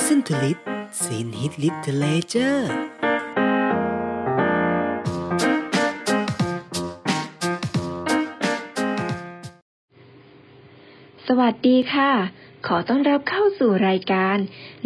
Listen to Lit ซีนฮิต Literature สวัสดีค่ะ ขอต้อนรับเข้าสู่รายการ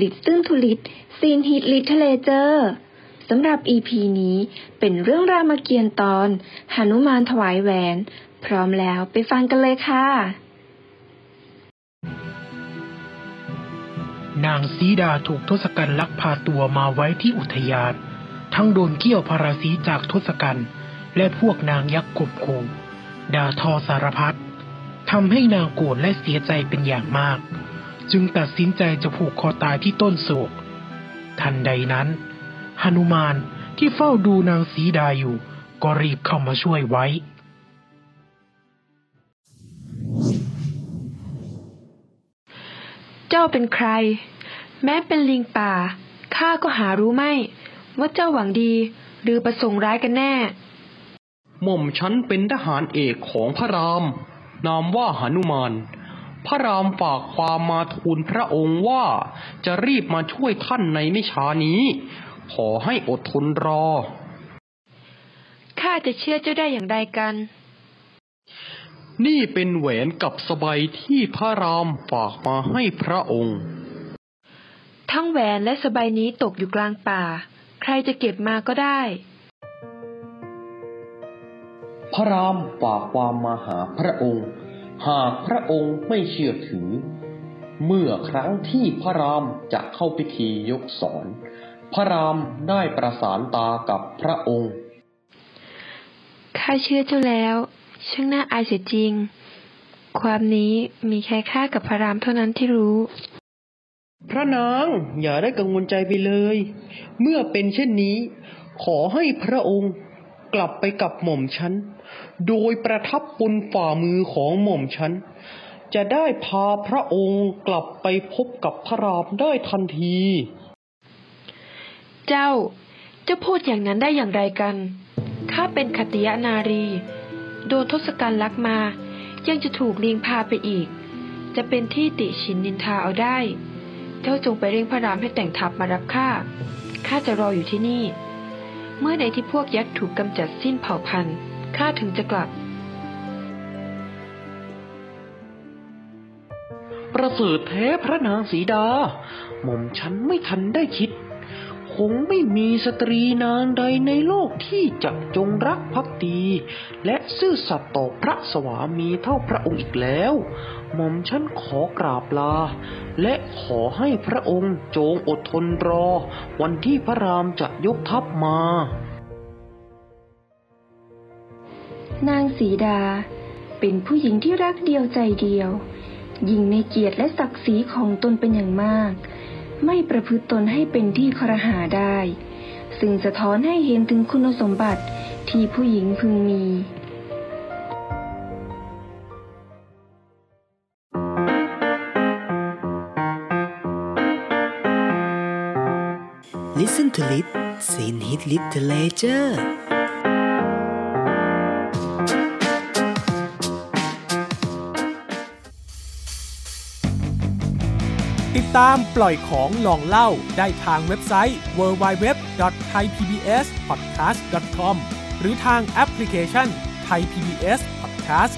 Listen to Lit ซีนฮิต Literature สำหรับ EP นี้เป็นเรื่องรามเกียรติ์ตอนหนุมานถวายแหวน พร้อมแล้วไปฟังกันเลยค่ะ นางสีดาถูกทศกัณฐ์ลักพาตัวมาไว้ที่อุทยาน ทั้งโดนเกี่ยวพาราสีจากทศกัณฐ์และพวกนางยักษ์กบขู่ด่าทอสารพัดทำให้นางโกรธและเสียใจเป็นอย่างมาก จึงตัดสินใจจะผูกคอตายที่ต้นโศก ทันใดนั้นหนุมานที่เฝ้าดูนางสีดาอยู่ ก็รีบเข้ามาช่วยไว้าเป็นใคร แม้เป็นลิงป่าข้าก็หารู้ไม่ ว่าเจ้าหวังดีหรือประสงค์ร้ายกันแน่ หม่อมฉันเป็นทหารเอกของพระราม นามว่าหนุมานพระรามฝากความมาทูลพระองค์ว่าจะรีบมาช่วยท่านในไม่ช้านี้ ขอให้อดทนรอ ข้าจะเชื่อเจ้าได้อย่างไรกัน นี่เป็นแหวนกับสบายที่พระรามฝากมาให้พระองค์ ทั้งแหวนและสบายนี้ตกอยู่กลางป่า ใครจะเก็บมาก็ได้ พระรามฝากความมาหาพระองค์ หากพระองค์ไม่เชื่อถือ เมื่อครั้งที่พระรามจะเข้าพิธียกสอน พระรามได้ประสานตากับพระองค์ข้าเชื่อเจ้าแล้ว ช่างน่าอายเสียจริง ความนี้มีแค่ข้ากับพระรามเท่านั้นที่รู้ พระนางอย่าได้กังวลใจไปเลย เมื่อเป็นเช่นนี้ ขอให้พระองค์กลับไปกับหม่อมฉัน โดยประทับบนฝ่ามือของหม่อมฉัน จะได้พาพระองค์กลับไปพบกับพระรามได้ทันที เจ้าเจ้าพูดอย่างนั้นได้อย่างไรกัน ข้าเป็นขติยนารี โดนทศกัณฐ์ลักมา ยังจะถูกลิงพาไปอีก จะเป็นที่ติชินนินทาเอาได้ เจ้าจงไปเร่งพระรามให้แต่งทัพมารับข้า ข้าจะรออยู่ที่นี่ เมื่อใดที่พวกยักษ์ถูกกำจัดสิ้นเผ่าพันธุ์ ข้าถึงจะกลับ ประเสริฐแท้พระนางสีดา หม่อมฉันไม่ทันได้คิด คงไม่มีสตรีนางใดในโลกที่จะจงรักภักดี และซื่อสัตย์ต่อพระสวามีเท่าพระองค์อีกแล้ว หม่อมฉันขอกราบลา และขอให้พระองค์จงอดทนรอ วันที่พระรามจะยกทัพมา นางสีดา เป็นผู้หญิงที่รักเดียวใจเดียว ยิ่งในเกียรติและศักดิ์ศรีของตนเป็นอย่างมาก ไม่ประพฤติตนให้เป็นที่ครหาได้ ซึ่งสะท้อนให้เห็นถึงคุณสมบัติที่ผู้หญิงพึงมี Listen to Lit ซีนฮิต Literature ตามปล่อยของลองเล่าได้ทางเว็บไซต์ www.thaipbspodcast.com หรือทางแอปพลิเคชัน Thai PBS Podcast